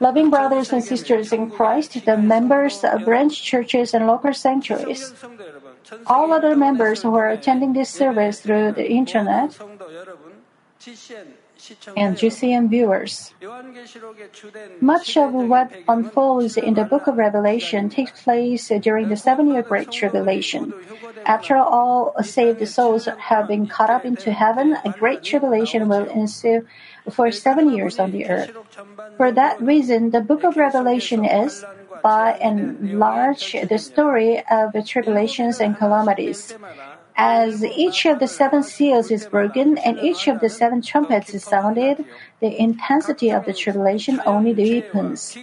Loving brothers and sisters in Christ, the members of branch churches and local sanctuaries, all other members who are attending this service through the internet, and GCN viewers. Much of what unfolds in the book of Revelation takes place during the seven year Great Tribulation. After all saved souls have been caught up into heaven, a great tribulation will ensue for seven years on the earth. For that reason, the book of Revelation is, by and large, the story of the tribulations and calamities. As each of the seven seals is broken and each of the seven trumpets is sounded, the intensity of the tribulation only deepens.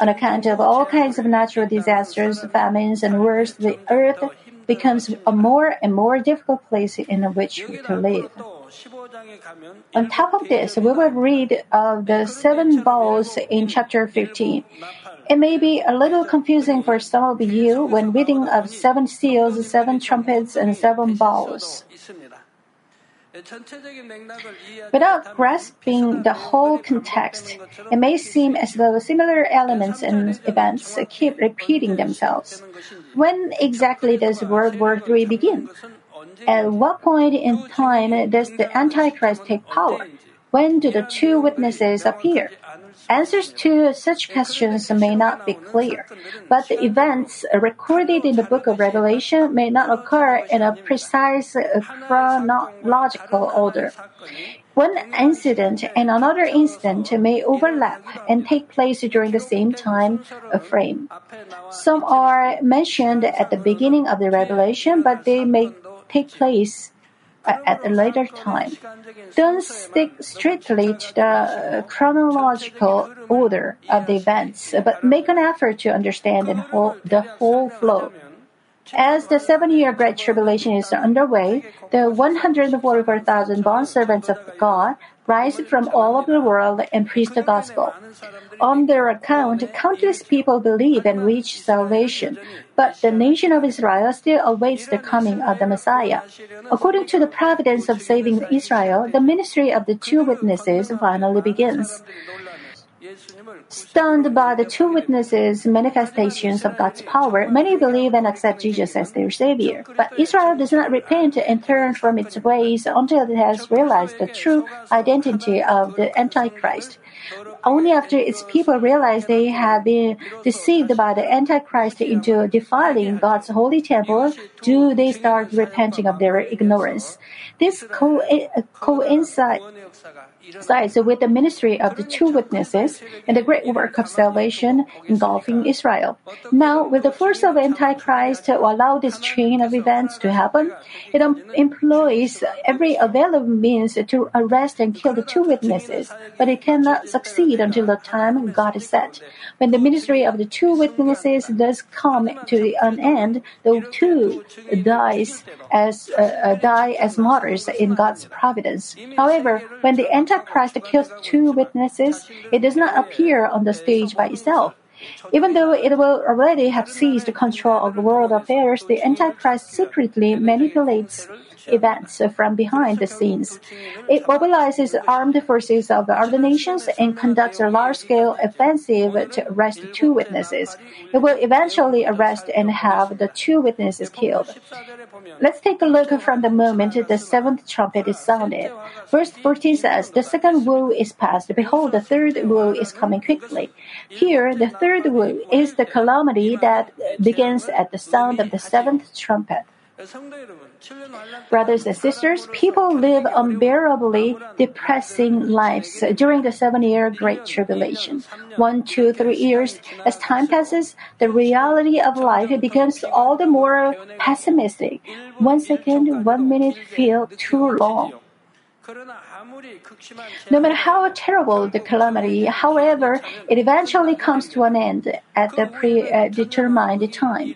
On account of all kinds of natural disasters, famines, and wars, the earth becomes a more and more difficult place in which to live. On top of this, we will read of the seven bowls in chapter 15. It may be a little confusing for some of you when reading of seven seals, seven trumpets, and seven bowls. Without grasping the whole context, it may seem as though similar elements and events keep repeating themselves. When exactly does World War III begin? At what point in time does the Antichrist take power? When do the two witnesses appear? Answers to such questions may not be clear, but the events recorded in the book of Revelation may not occur in a precise uh, chronological order. One incident and another incident may overlap and take place during the same time frame. Some are mentioned at the beginning of the revelation, but they may take place at a later time. Don't stick strictly to the uh, chronological order of the events, but make an effort to understand the whole flow. As the seven year Great Tribulation is underway, the 144,000 bondservants of God rise from all over the world and preach the gospel. On their account, countless people believe and reach salvation, but the nation of Israel still awaits the coming of the Messiah. According to the providence of saving Israel, the ministry of the two witnesses finally begins. Stunned by the two witnesses' manifestations of God's power, many believe and accept Jesus as their Savior. But Israel does not repent and turn from its ways until it has realized the true identity of the Antichrist. Only after its people realize they have been deceived by the Antichrist into defiling God's holy temple do they start repenting of their ignorance. This co- uh, coincides with the ministry of the two witnesses and the great work of salvation engulfing Israel. Now, with the force of Antichrist to allow this chain of events to happen, it employs every available means to arrest and kill the two witnesses, but it cannot succeed until the time God is set. When the ministry of the two witnesses does come to an end, the two dies as uh, uh, die as martyrs in God's providence. However, when the Antichrist kills two witnesses, it does not appear on the stage by itself. Even though it will already have seized control of world affairs, the Antichrist secretly manipulates events from behind the scenes. It mobilizes armed forces of other nations and conducts a large-scale offensive to arrest two witnesses. It will eventually arrest and have the two witnesses killed. Let's take a look from the moment the seventh trumpet is sounded. Verse 14 says, The second woe is past. Behold, the third woe is coming quickly. Here, the third woe is the calamity that begins at the sound of the seventh trumpet. Brothers and sisters, people live unbearably depressing lives during the seven year Great Tribulation. One, two, three years. As time passes, the reality of life becomes all the more pessimistic. One second, one minute feel too long. No matter how terrible the calamity, however, it eventually comes to an end at the uh, predetermined time.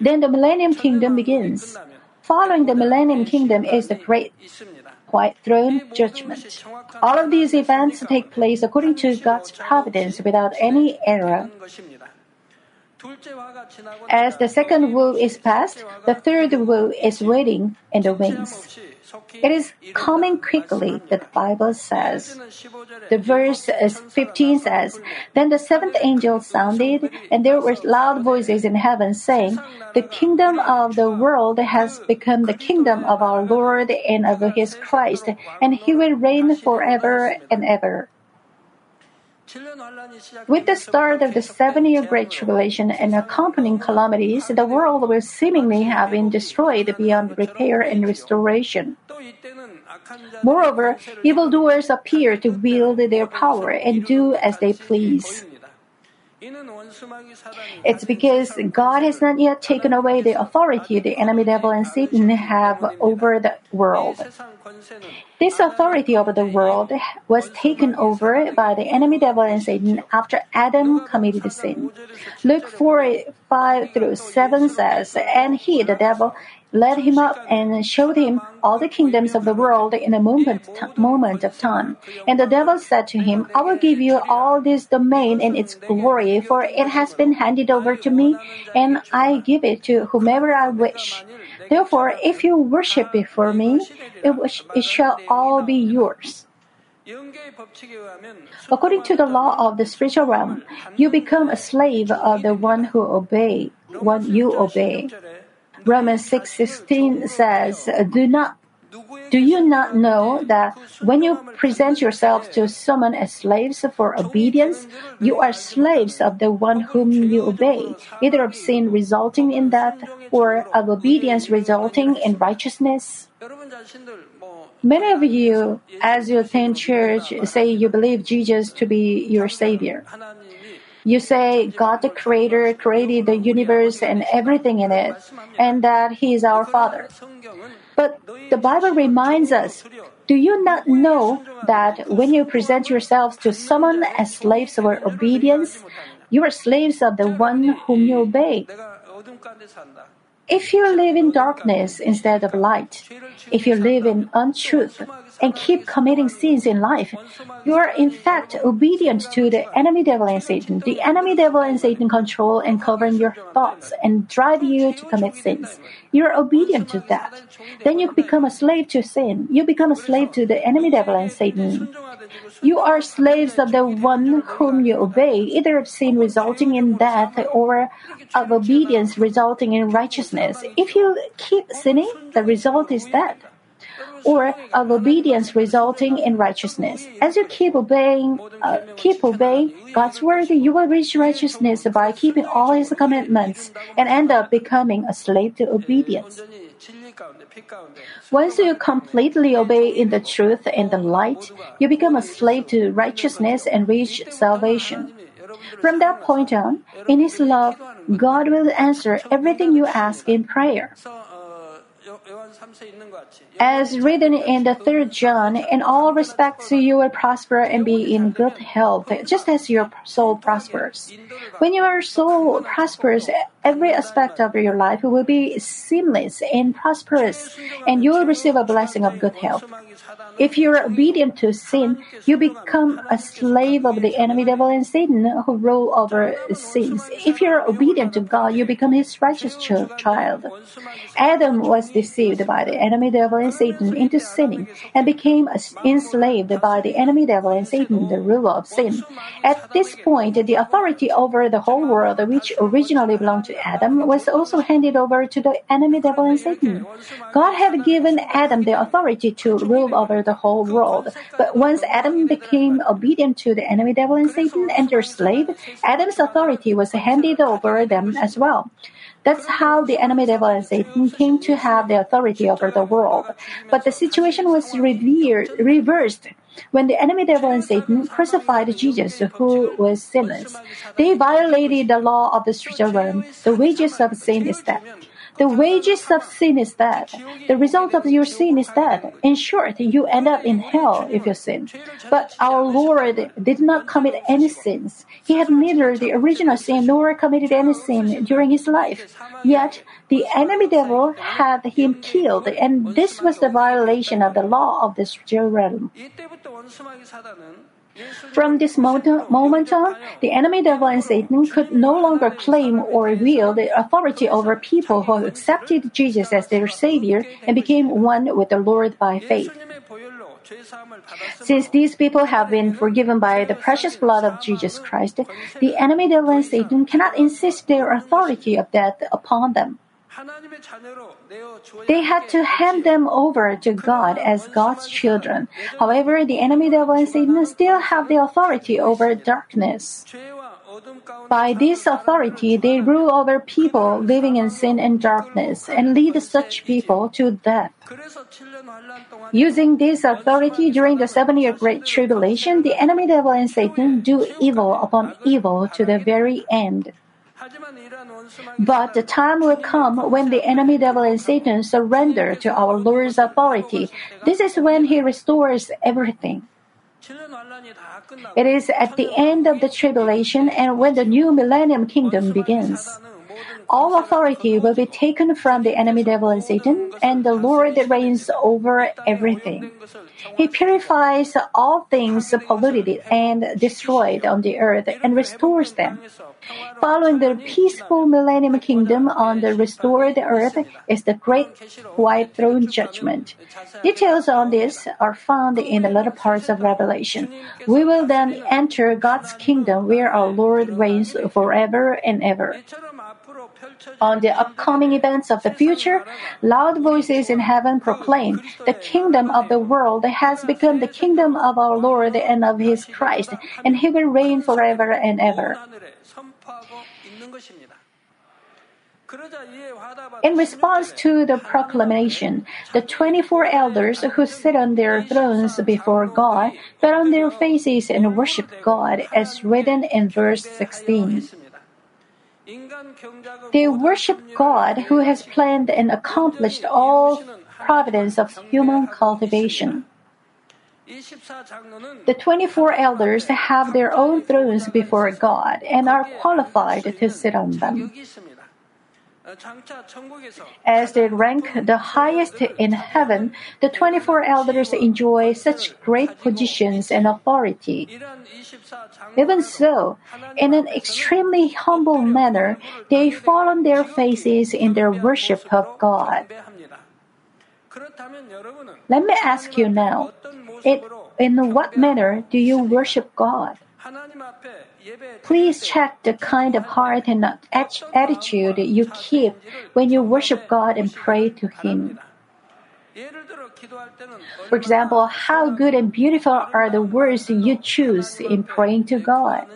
Then the Millennium Kingdom begins. Following the Millennium Kingdom is the Great White Throne Judgment. All of these events take place according to God's providence without any error. As the second woe is past, the third woe is waiting in the wings. It is coming quickly, the Bible says. The verse 15 says, Then the seventh angel sounded, and there were loud voices in heaven saying, The kingdom of the world has become the kingdom of our Lord and of his Christ, and he will reign forever and ever. With the start of the seven year Great Tribulation and accompanying calamities, the world will seemingly have been destroyed beyond repair and restoration. Moreover, evildoers appear to wield their power and do as they please. It's because God has not yet taken away the authority the enemy devil and Satan have over the world. This authority over the world was taken over by the enemy devil and Satan after Adam committed the sin. Luke 4 5 through 7 says, And he, the devil, led him up and showed him all the kingdoms of the world in a moment, moment of time. And the devil said to him, I will give you all this domain and its glory, for it has been handed over to me, and I give it to whomever I wish. Therefore, if you worship before me, it, it shall all be yours. According to the law of the spiritual realm, you become a slave of the one who obey, one you obey. Romans 6:16 says, "Do not do you not know that when you present yourselves to someone as slaves for obedience, you are slaves of the one whom you obey, either of sin resulting in death or of obedience resulting in righteousness? Many of you, as you attend church, say you believe Jesus to be your Savior. You say God the Creator created the universe and everything in it, and that He is our Father. But the Bible reminds us do you not know that when you present yourselves to someone as slaves of obedience, you are slaves of the one whom you obey? If you live in darkness instead of light, if you live in untruth, and keep committing sins in life, you are in fact obedient to the enemy devil and Satan. The enemy devil and Satan control and govern your thoughts and drive you to commit sins. You are obedient to that. Then you become a slave to sin. You become a slave to the enemy devil and Satan. You are slaves of the one whom you obey, either of sin resulting in death or of obedience resulting in righteousness. If you keep sinning, the result is death or of obedience resulting in righteousness. As you keep obeying, uh, keep obeying God's word, you will reach righteousness by keeping all His commandments and end up becoming a slave to obedience. Once you completely obey in the truth and the light, you become a slave to righteousness and reach salvation. From that point on, in His love, God will answer everything you ask in prayer. As written in the third John, in all respects you will prosper and be in good health, just as your soul prospers. When your soul prospers, every aspect of your life will be seamless and prosperous, and you will receive a blessing of good health. If you are obedient to sin, you become a slave of the enemy devil and Satan who rule over sins. If you are obedient to God, you become his righteous child. Adam was deceived by the enemy devil and Satan into sinning and became enslaved by the enemy devil and Satan, the ruler of sin. At this point, the authority over the whole world, which originally belonged to Adam, was also handed over to the enemy devil and Satan. God had given Adam the authority to rule over the whole world. But once Adam became obedient to the enemy devil and Satan and their slave, Adam's authority was handed over them as well. That's how the enemy devil and Satan came to have the authority over the world. But the situation was revered, reversed when the enemy devil and Satan crucified Jesus, who was sinless. They violated the law of the spiritual realm. The wages of sin is death. The wages of sin is death. The result of your sin is death. In short, you end up in hell if you sin. But our Lord did not commit any sins. He had neither the original sin nor committed any sin during his life. Yet, the enemy devil had him killed, and this was the violation of the law of this realm. From this moment on, the enemy devil and Satan could no longer claim or wield authority over people who accepted Jesus as their Savior and became one with the Lord by faith. Since these people have been forgiven by the precious blood of Jesus Christ, the enemy devil and Satan cannot insist their authority of death upon them. They had to hand them over to God as God's children. However, the enemy devil and Satan still have the authority over darkness. By this authority, they rule over people living in sin and darkness and lead such people to death. Using this authority during the seven year Great Tribulation, the enemy devil and Satan do evil upon evil to the very end. But the time will come when the enemy devil and Satan surrender to our Lord's authority. This is when he restores everything. It is at the end of the tribulation and when the new millennium kingdom begins. All authority will be taken from the enemy devil and Satan, and the Lord reigns over everything. He purifies all things polluted and destroyed on the earth and restores them. Following the peaceful millennium kingdom on the restored earth is the great white throne judgment. Details on this are found in the latter parts of Revelation. We will then enter God's kingdom where our Lord reigns forever and ever. On the upcoming events of the future, loud voices in heaven proclaim, The kingdom of the world has become the kingdom of our Lord and of his Christ, and he will reign forever and ever. In response to the proclamation, the 24 elders who sit on their thrones before God fell on their faces and worship God, as written in verse 16. They worship God who has planned and accomplished all providence of human cultivation. The 24 elders have their own thrones before God and are qualified to sit on them. As they rank the highest in heaven, the 24 elders enjoy such great positions and authority. Even so, in an extremely humble manner, they fall on their faces in their worship of God. Let me ask you now, in what manner do you worship God? Please check the kind of heart and attitude you keep when you worship God and pray to Him. For example, how good and beautiful are the words you choose in praying to God?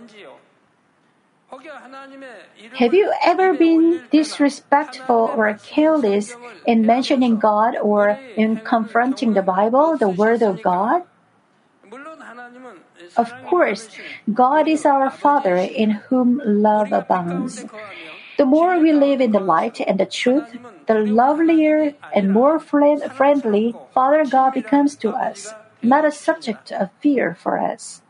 Have you ever been disrespectful or careless in mentioning God or in confronting the Bible, the Word of God? Of course, God is our Father in whom love abounds. The more we live in the light and the truth, the lovelier and more friendly Father God becomes to us, not a subject of fear for us.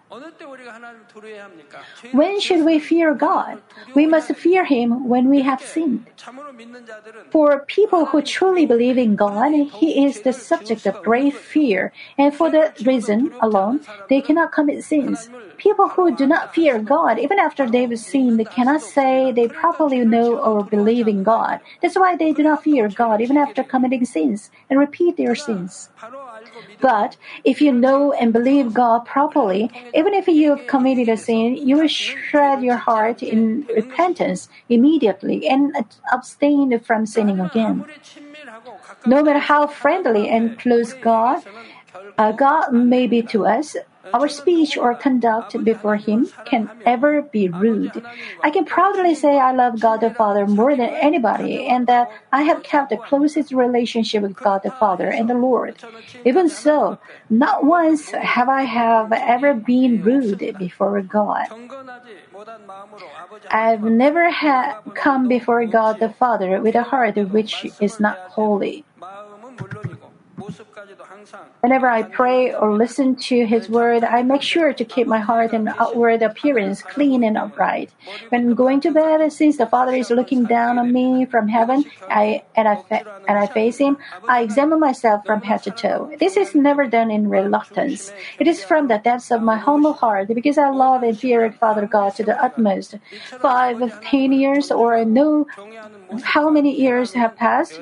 When should we fear God? We must fear Him when we have sinned. For people who truly believe in God, He is the subject of great fear, and for that reason alone, they cannot commit sins. People who do not fear God, even after they've sinned, they cannot say they properly know or believe in God. That's why they do not fear God even after committing sins and repeat their sins. But if you know and believe God properly, even if you have committed a sin, you will shred your heart in repentance immediately and abstain from sinning again. No matter how friendly and close God, uh, God may be to us, our speech or conduct before Him can ever be rude. I can proudly say I love God the Father more than anybody and that I have kept the closest relationship with God the Father and the Lord. Even so, not once have I have ever been rude before God. I've never had come before God the Father with a heart which is not holy. Whenever I pray or listen to His word, I make sure to keep my heart and outward appearance clean and upright. When going to bed, since the Father is looking down on me from heaven, I and I fa- and I face Him, I examine myself from head to toe. This is never done in reluctance. It is from the depths of my humble heart because I love and fear Father God to the utmost. Five, ten years, or no, how many years have passed?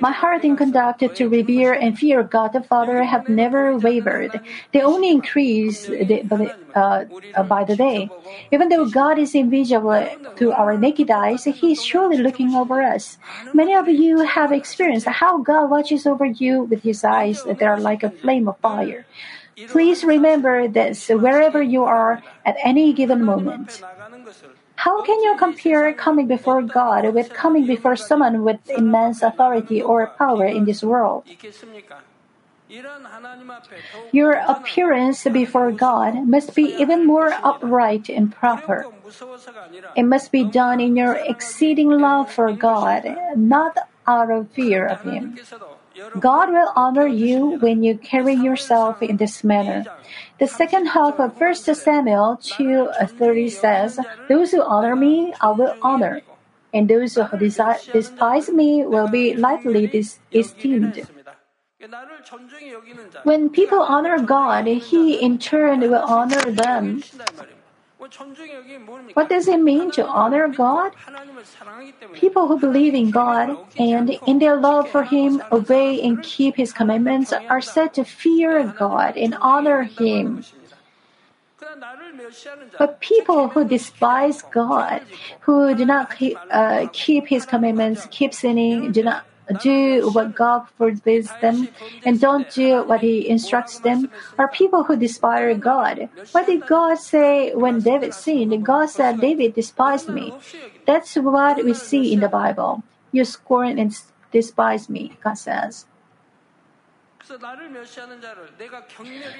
My heart and conduct to revere and fear God the Father have never wavered. They only increase uh, by the day. Even though God is invisible to our naked eyes, He is surely looking over us. Many of you have experienced how God watches over you with His eyes that are like a flame of fire. Please remember this wherever you are at any given moment. How can you compare coming before God with coming before someone with immense authority or power in this world? Your appearance before God must be even more upright and proper. It must be done in your exceeding love for God, not out of fear of Him. God will honor you when you carry yourself in this manner. The second half of 1 Samuel 2:30 uh, says, "Those who honor me, I will honor, and those who despise me will be lightly esteemed." When people honor God, He in turn will honor them. What does it mean to honor God? People who believe in God and in their love for Him obey and keep His commandments are said to fear God and honor Him. But people who despise God, who do not keep, uh, keep His commandments, keep sinning, do not do what God forbids them and don't do what He instructs them are people who despise God. What did God say when David sinned? God said, David despised me. That's what we see in the Bible. You scorn and despise me, God says.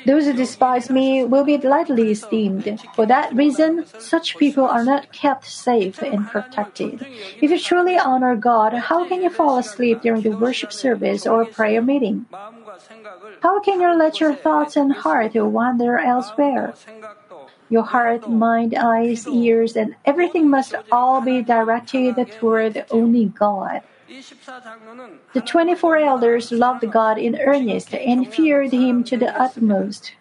Those who despise me will be lightly esteemed. For that reason, such people are not kept safe and protected. If you truly honor God, how can you fall asleep during the worship service or prayer meeting? How can you let your thoughts and heart wander elsewhere? Your heart, mind, eyes, ears, and everything must all be directed toward only God. The 24 elders loved God in earnest and feared Him to the utmost.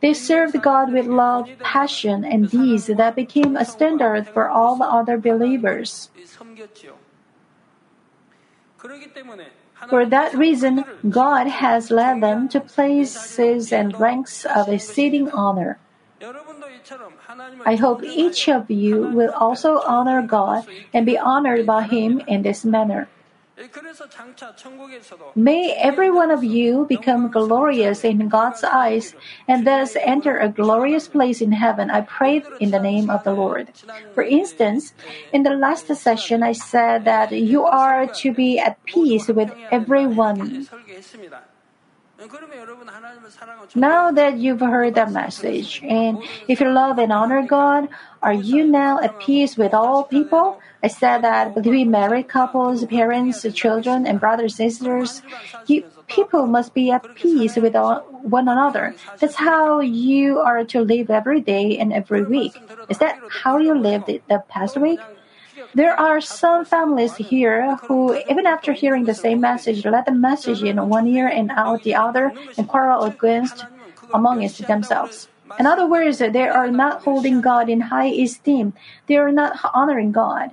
They served God with love, passion, and deeds that became a standard for all the other believers. For that reason, God has led them to places and ranks of exceeding honor. I hope each of you will also honor God and be honored by Him in this manner. May every one of you become glorious in God's eyes and thus enter a glorious place in heaven. I pray in the name of the Lord. For instance, in the last session, I said that you are to be at peace with everyone. Now that you've heard that message, and if you love and honor God, are you now at peace with all people? I said that between married couples, parents, children, and brothers and sisters, you, people must be at peace with all, one another. That's how you are to live every day and every week. Is that how you lived the past week? There are some families here who, even after hearing the same message, let the message in one ear and out the other and quarrel against amongst themselves. In other words, they are not holding God in high esteem. They are not honoring God.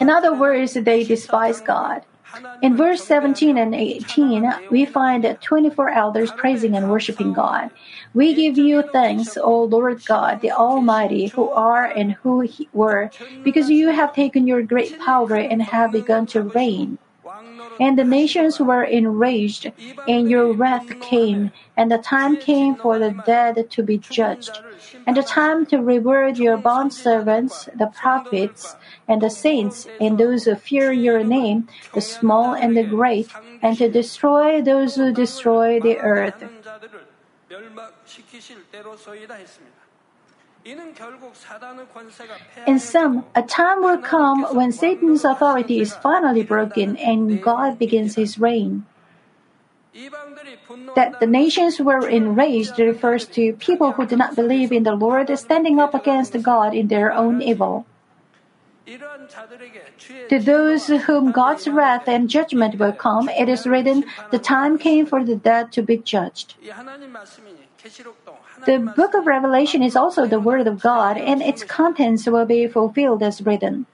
In other words, they despise God. In verse 17 and 18, we find 24 elders praising and worshiping God. We give you thanks, O Lord God, the Almighty, who are and who were, because you have taken your great power and have begun to reign. And the nations were enraged, and your wrath came, and the time came for the dead to be judged, and the time to reward your bondservants, the prophets, and the saints, and those who fear your name, the small and the great, and to destroy those who destroy the earth. In sum, a time will come when Satan's authority is finally broken and God begins his reign. That the nations were enraged refers to people who do not believe in the Lord standing up against God in their own evil. To those whom God's wrath and judgment will come, it is written, The time came for the dead to be judged. The book of Revelation is also the Word of God, and its contents will be fulfilled as written.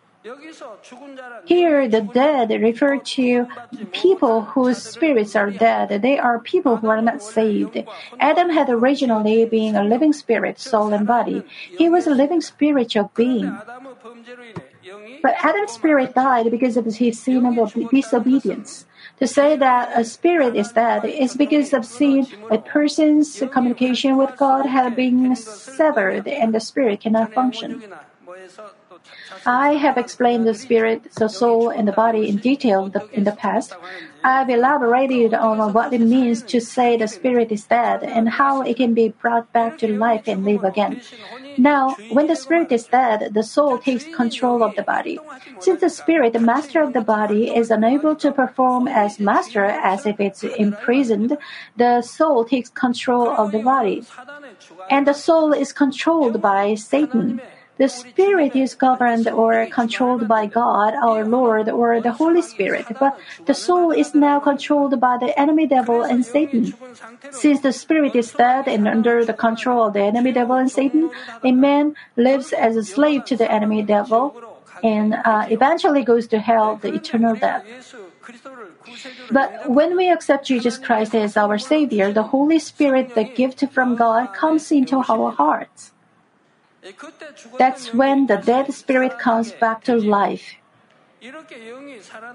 Here, the dead refer to people whose spirits are dead. They are people who are not saved. Adam had originally been a living spirit, soul, and body. He was a living spiritual being. But Adam's spirit died because of his sin of disobedience. To say that a spirit is dead is because of sin. A person's communication with God has been severed and the spirit cannot function. I have explained the spirit, the soul, and the body in detail in the past. I've elaborated on what it means to say the spirit is dead and how it can be brought back to life and live again. Now, when the spirit is dead, the soul takes control of the body. Since the spirit, the master of the body, is unable to perform as master as if it's imprisoned, the soul takes control of the body. And the soul is controlled by Satan. The Spirit is governed or controlled by God, our Lord, or the Holy Spirit, but the soul is now controlled by the enemy devil and Satan. Since the Spirit is dead and under the control of the enemy devil and Satan, a man lives as a slave to the enemy devil and uh, eventually goes to hell, the eternal death. But when we accept Jesus Christ as our Savior, the Holy Spirit, the gift from God, comes into our hearts. That's when the dead spirit comes back to life.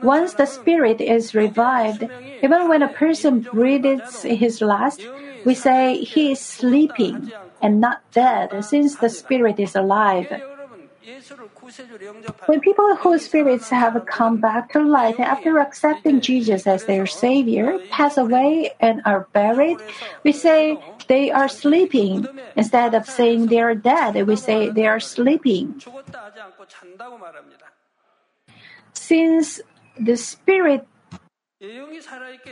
Once the spirit is revived, even when a person breathes his last, we say he is sleeping and not dead since the spirit is alive. When people whose spirits have come back to life after accepting Jesus as their Savior pass away and are buried, we say they are sleeping. Instead of saying they are dead, we say they are sleeping. Since the spirit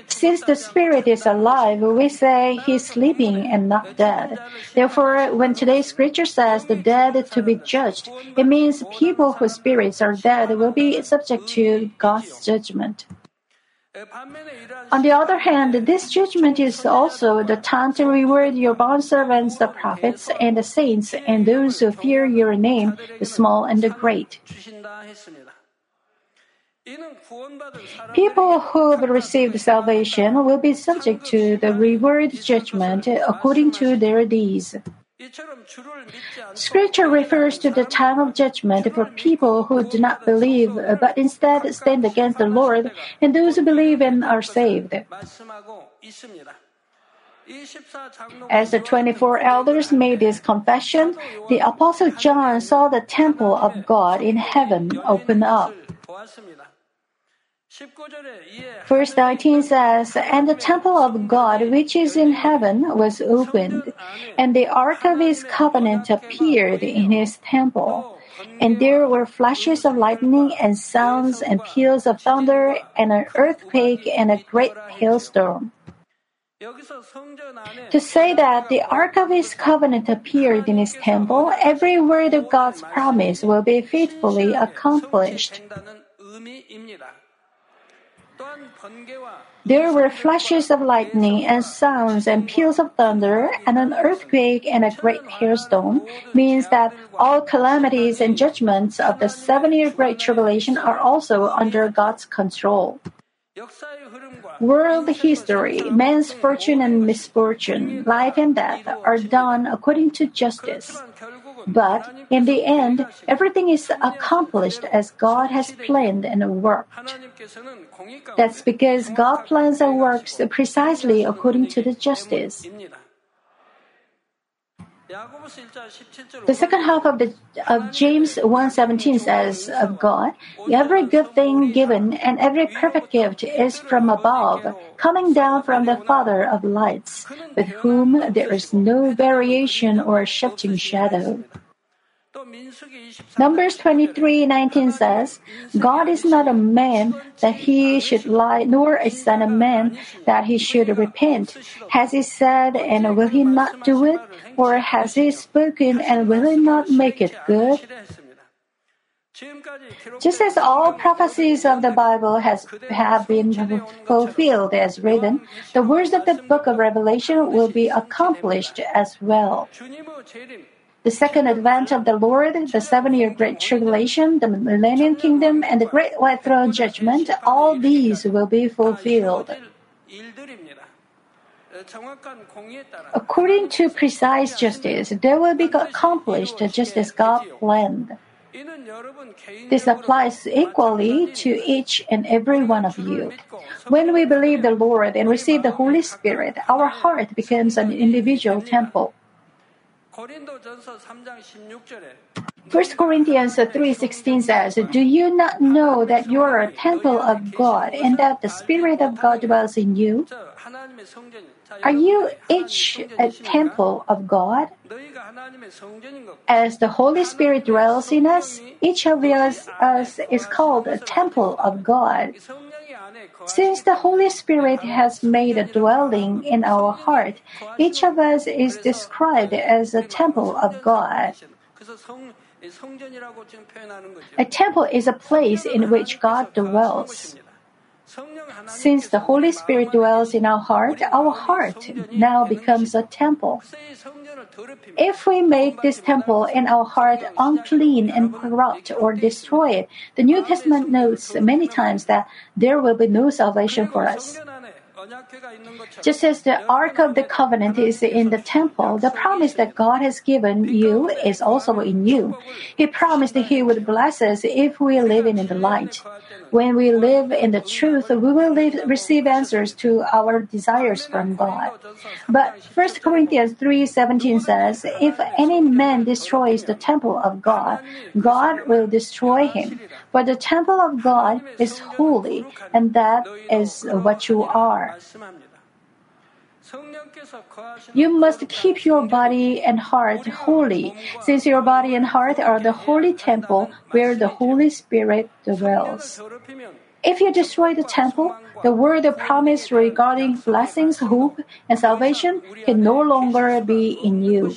since the spirit is alive, we say he's sleeping and not dead. Therefore, when today's scripture says the dead to be judged, it means people whose spirits are dead will be subject to God's judgment. On the other hand, this judgment is also the time to reward your bondservants, the prophets and the saints, and those who fear your name, the small and the great. People who have received salvation will be subject to the reward judgment according to their deeds. Scripture refers to the time of judgment for people who do not believe but instead stand against the Lord and those who believe and are saved. As the 24 elders made this confession, the Apostle John saw the temple of God in heaven open up. Verse 19 says, And the temple of God which is in heaven was opened, and the ark of his covenant appeared in his temple. And there were flashes of lightning and sounds and peals of thunder and an earthquake and a great hailstorm. To say that the Ark of His covenant appeared in His temple, every word of God's promise will be faithfully accomplished. There were flashes of lightning and sounds and peals of thunder and an earthquake and a great hailstorm means that all calamities and judgments of the seven year great tribulation are also under God's control. World history, man's fortune and misfortune, life and death are done according to justice. But in the end, everything is accomplished as God has planned and worked. That's because God plans and works precisely according to the justice. The second half of, the, of James 1:17 says of God, "Every good thing given and every perfect gift is from above, coming down from the Father of lights, with whom there is no variation or shifting shadow." Numbers 23:19 says, God is not a man that he should lie, nor a son of man that he should repent. Has he said, and will he not do it? Or has he spoken, and will he not make it good? Just as all prophecies of the Bible has have been fulfilled as written, the words of the book of Revelation will be accomplished as well. The second advent of the Lord, the seven year great tribulation, the millennium kingdom, and the great white throne judgment, all these will be fulfilled. According to precise justice, they will be accomplished just as God planned. This applies equally to each and every one of you. When we believe the Lord and receive the Holy Spirit, our heart becomes an individual temple. 1 Corinthians 3:16 says, "Do you not know that you are a temple of God and that the spirit of God dwells in you?" Are you each a temple of God? As the Holy Spirit dwells in us, each of us, us is called a temple of God. Since the Holy Spirit has made a dwelling in our heart, each of us is described as a temple of God. A temple is a place in which God dwells. Since the Holy Spirit dwells in our heart, our heart now becomes a temple. If we make this temple in our heart unclean and corrupt or destroy it, the New Testament notes many times that there will be no salvation for us. Just as the Ark of the Covenant is in the temple, the promise that God has given you is also in you. He promised He would bless us if we live in the light. When we live in the truth, we will live, receive answers to our desires from God. But 1 Corinthians 3:17 says, "If any man destroys the temple of God, God will destroy him. For the temple of God is holy, and that is what you are." You must keep your body and heart holy, since your body and heart are the holy temple where the Holy Spirit dwells. If you destroy the temple, the word of promise regarding blessings, hope, and salvation can no longer be in you.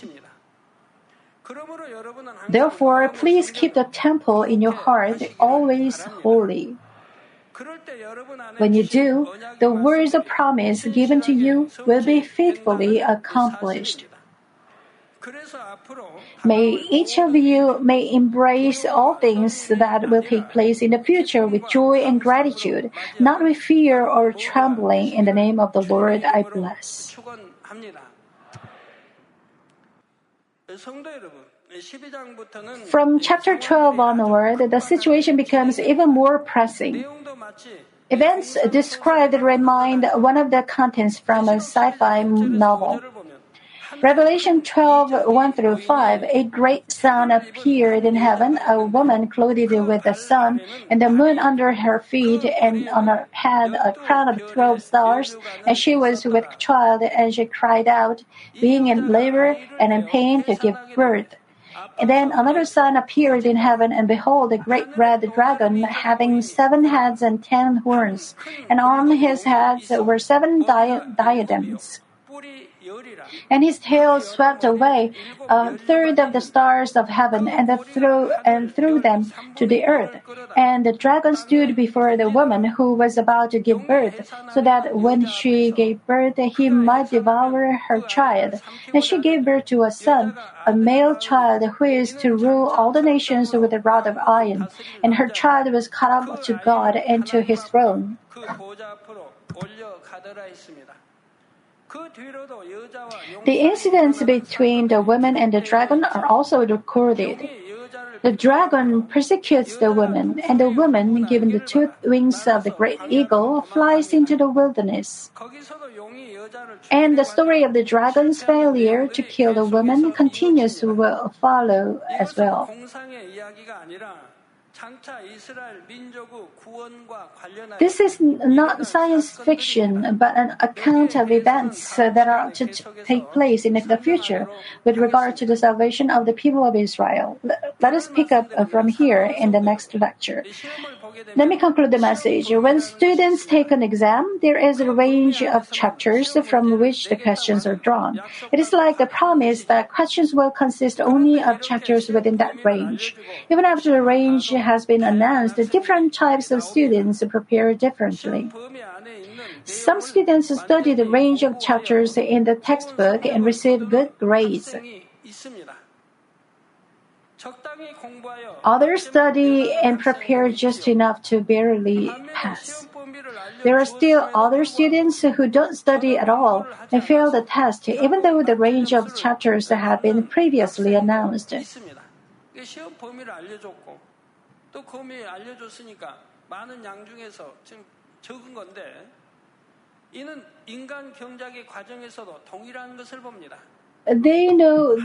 Therefore, please keep the temple in your heart always holy. When you do, the words of promise given to you will be faithfully accomplished. May each of you may embrace all things that will take place in the future with joy and gratitude, not with fear or trembling. In the name of the Lord, I bless. From chapter 12 onward, the situation becomes even more pressing. Events described remind one of the contents from a sci-fi novel. Revelation 12, 1 through 5, a great sun appeared in heaven, a woman clothed with the sun and the moon under her feet, and on her head a crown of 12 stars, and she was with child, and she cried out, being in labor and in pain to give birth. And then another sun appeared in heaven, and behold, a great red dragon, having seven heads and ten horns, and on his heads were seven di- diadems and his tail swept away a third of the stars of heaven and threw and threw them to the earth. And the dragon stood before the woman who was about to give birth, so that when she gave birth, he might devour her child. And she gave birth to a son, a male child who is to rule all the nations with a rod of iron. And her child was caught up to God and to his throne. The incidents between the woman and the dragon are also recorded. The dragon persecutes the woman, and the woman, given the two wings of the great eagle, flies into the wilderness. And the story of the dragon's failure to kill the woman continues to follow as well. This is not science fiction, but an account of events that are to take place in the future with regard to the salvation of the people of Israel. Let us pick up uh, from here in the next lecture. Let me conclude the message. When students take an exam, there is a range of chapters from which the questions are drawn. It is like the promise that questions will consist only of chapters within that range. Even after the range has been announced, different types of students prepare differently. Some students study the range of chapters in the textbook and receive good grades. Others study and prepare just enough to barely pass. There are still other students who don't study at all and fail the test, even though the range of chapters have been previously announced they know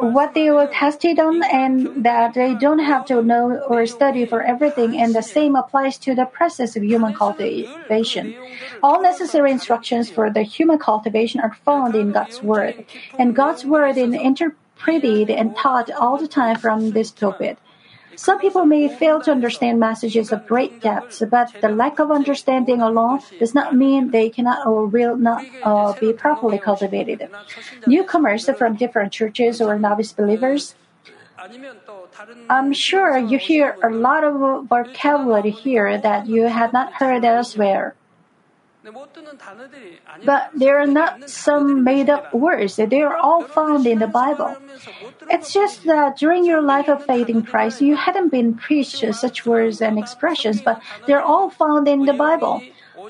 what they were tested on and that they don't have to know or study for everything and the same applies to the process of human cultivation. All necessary instructions for the human cultivation are found in god's word and god's word is interpreted and taught all the time from this pulpit. Some people may fail to understand messages of great depth, but the lack of understanding alone does not mean they cannot or will not uh, be properly cultivated. Newcomers from different churches or novice believers, I'm sure you hear a lot of vocabulary here that you had not heard elsewhere. But there are not some made up words, they are all found in the Bible. It's just that during your life of faith in Christ, you hadn't been preached such words and expressions, but they're all found in the Bible.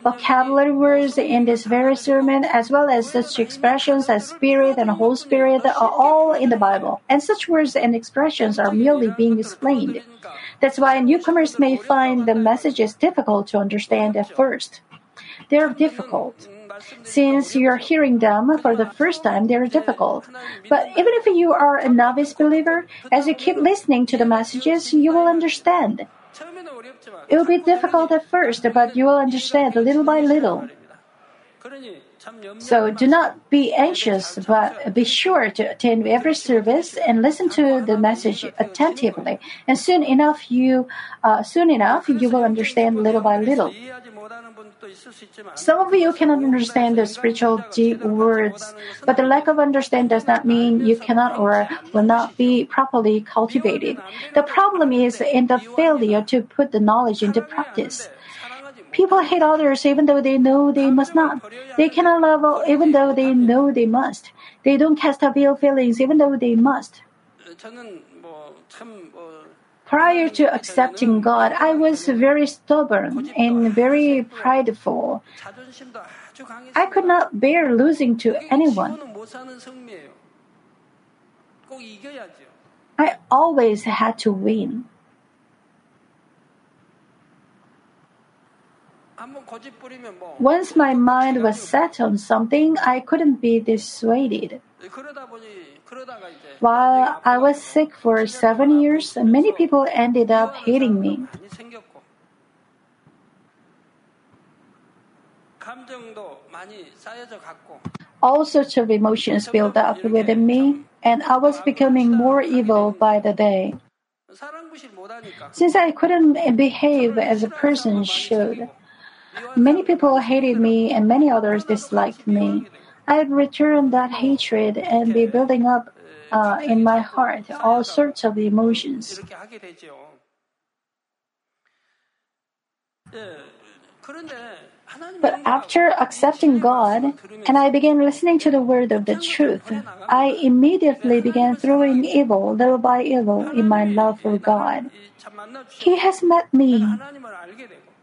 Vocabulary words in this very sermon, as well as such expressions as Spirit and Holy Spirit, are all in the Bible, and such words and expressions are merely being explained. That's why newcomers may find the messages difficult to understand at first. They're difficult. Since you're hearing them for the first time, they're difficult. But even if you are a novice believer, as you keep listening to the messages, you will understand. It will be difficult at first, but you will understand little by little. So do not be anxious, but be sure to attend every service and listen to the message attentively. And soon enough, you uh, soon enough you will understand little by little. Some of you cannot understand the spiritual deep words, but the lack of understanding does not mean you cannot or will not be properly cultivated. The problem is in the failure to put the knowledge into practice. People hate others even though they know they must not. They cannot love even though they know they must. They don't cast off ill feelings even though they must. Prior to accepting God, I was very stubborn and very prideful. I could not bear losing to anyone. I always had to win. Once my mind was set on something, I couldn't be dissuaded. While I was sick for seven years, many people ended up hating me. All sorts of emotions built up within me, and I was becoming more evil by the day. Since I couldn't behave as a person should, many people hated me and many others disliked me. I'd return that hatred and be building up uh, in my heart all sorts of emotions. But after accepting God and I began listening to the word of the truth, I immediately began throwing evil little by little in my love for God. He has met me.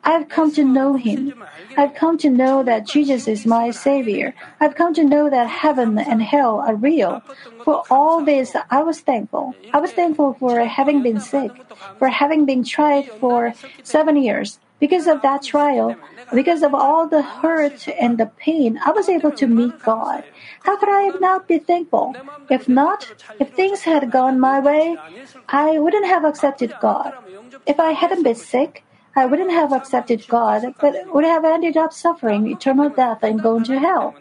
I've come to know Him. I've come to know that Jesus is my Savior. I've come to know that heaven and hell are real. For all this, I was thankful. I was thankful for having been sick, for having been tried for seven years. Because of that trial, because of all the hurt and the pain, I was able to meet God. How could I not be thankful? If not, if things had gone my way, I wouldn't have accepted God. If I hadn't been sick, I wouldn't have accepted God, but would have ended up suffering eternal death and going to hell.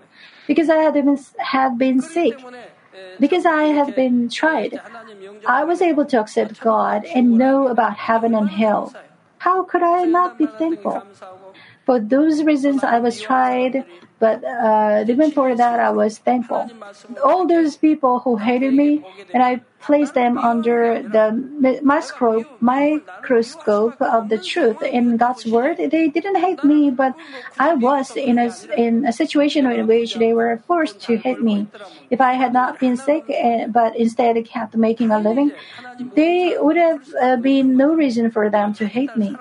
Because I had been, been sick, because I had been tried, I was able to accept God and know about heaven and hell. How could I not be thankful? For those reasons, I was tried, but uh, even for that, I was thankful. All those people who hated me, and I placed them under the microscope, microscope of the truth in God's word. They didn't hate me, but I was in a, in a situation in which they were forced to hate me. If I had not been sick, uh, but instead kept making a living, there would have uh, been no reason for them to hate me.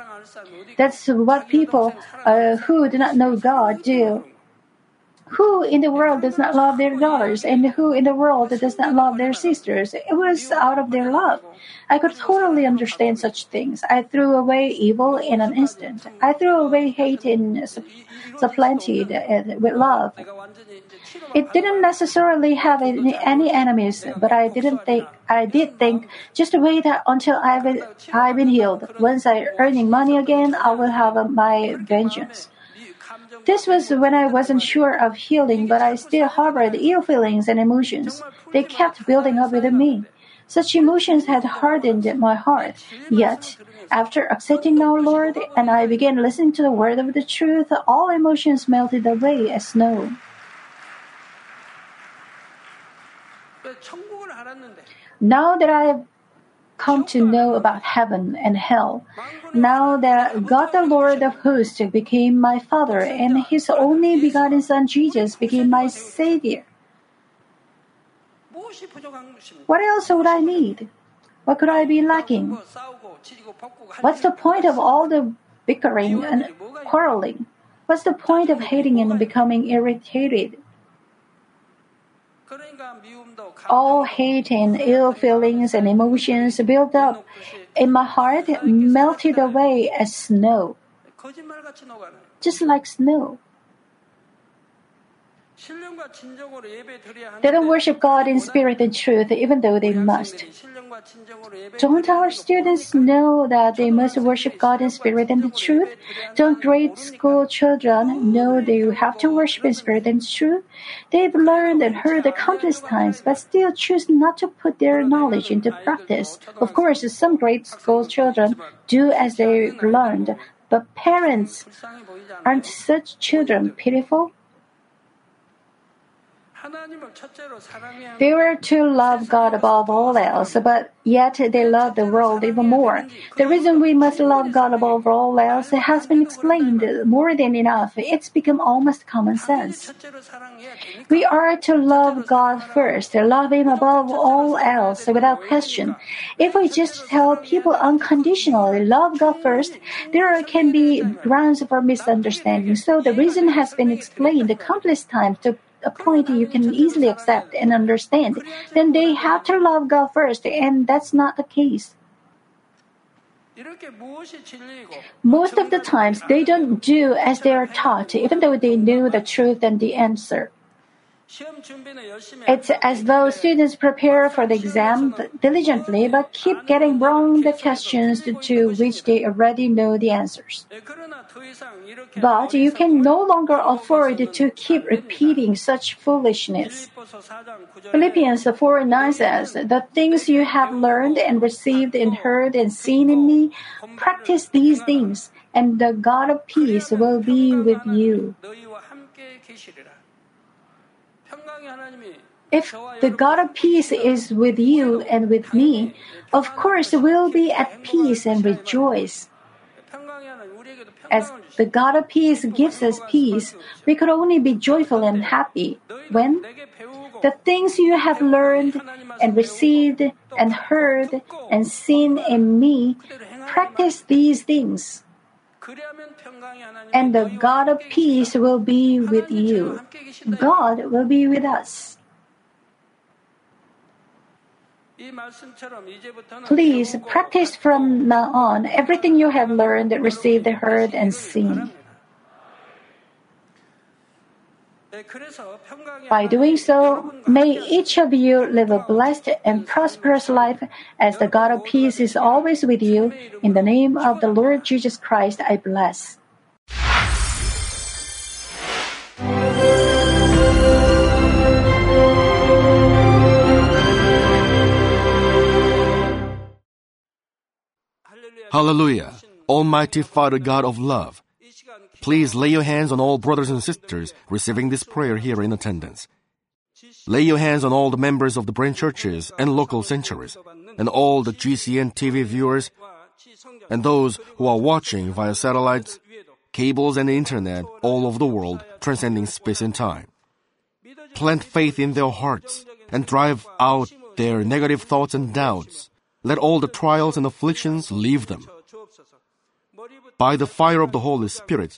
That's what people uh, who do not know God do. Who in the world does not love their daughters, and who in the world does not love their sisters? It was out of their love. I could totally understand such things. I threw away evil in an instant. I threw away hate and supplanted it with love. It didn't necessarily have any, enemies, but I didn't think I did think just wait until I've I've been healed. Once I earning money again, I will have my vengeance. This was when I wasn't sure of healing, but I still harbored ill feelings and emotions. They kept building up within me. Such emotions had hardened my heart. Yet, after accepting our Lord and I began listening to the word of the truth, all emotions melted away as snow. Now that I have come to know about heaven and hell. Now that God the Lord of hosts became my Father and His only begotten Son Jesus became my Savior. What else would I need? What could I be lacking? What's the point of all the bickering and quarreling? What's the point of hating and becoming irritated? All hate and ill feelings and emotions built up in my heart melted away as snow. Just like snow. They don't worship God in spirit and truth, even though they must. Don't our students know that they must worship God in spirit and the truth? Don't grade school children know they have to worship in spirit and truth? They've learned and heard countless times, but still choose not to put their knowledge into practice. Of course, some grade school children do as they've learned, but parents, aren't such children pitiful? They were to love God above all else, but yet they love the world even more. The reason we must love God above all else has been explained more than enough. It's become almost common sense. We are to love God first, love Him above all else without question. If we just tell people unconditionally love God first, there can be grounds for misunderstanding. So the reason has been explained countless times to a point you can easily accept and understand, then they have to love God first, and that's not the case. Most of the times, they don't do as they are taught, even though they know the truth and the answer. It's as though students prepare for the exam diligently but keep getting wrong the questions to which they already know the answers. But you can no longer afford to keep repeating such foolishness. Philippians 4 9 says, The things you have learned and received and heard and seen in me, practice these things, and the God of peace will be with you. If the God of peace is with you and with me, of course we'll be at peace and rejoice. As the God of peace gives us peace, we could only be joyful and happy when the things you have learned and received and heard and seen in me, practice these things. And the God of peace will be with you. God will be with us. Please practice from now on everything you have learned, received, heard, and seen. By doing so, may each of you live a blessed and prosperous life as the God of peace is always with you. In the name of the Lord Jesus Christ, I bless. Hallelujah! Almighty Father God of love, Please lay your hands on all brothers and sisters receiving this prayer here in attendance. Lay your hands on all the members of the branch churches and local sanctuaries, and all the GCN TV viewers, and those who are watching via satellites, cables, and internet all over the world, transcending space and time. Plant faith in their hearts and drive out their negative thoughts and doubts. Let all the trials and afflictions leave them. By the fire of the Holy Spirit,